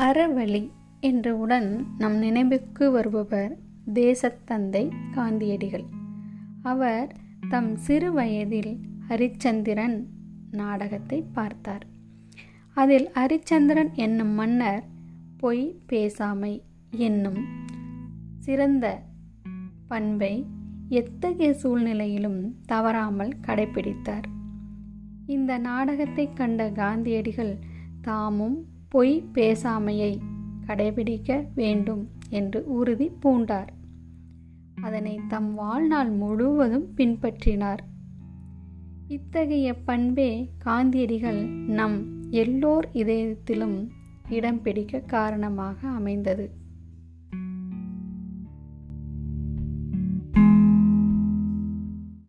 அறவழி என்றவுடன் நம் நினைவுக்கு வருபவர் தேசத்தந்தை காந்தியடிகள். அவர் தம் சிறு வயதில் ஹரிச்சந்திரன் நாடகத்தை பார்த்தார். அதில் ஹரிச்சந்திரன் என்னும் மன்னர் பொய் பேசாமை என்னும் சிறந்த பண்பை எத்தகைய சூழ்நிலையிலும் தவறாமல் கடைபிடித்தார் இந்த நாடகத்தை கண்ட காந்தியடிகள் தாமும் பொய் பேசாமையை கடைபிடிக்க வேண்டும் என்று உறுதி பூண்டார். அதனை தம் வாழ்நாள் முழுவதும் பின்பற்றினார். இத்தகைய பண்பே காந்தியடிகள் நம் எல்லோர் இதயத்திலும் இடம் பிடிக்க காரணமாக அமைந்தது.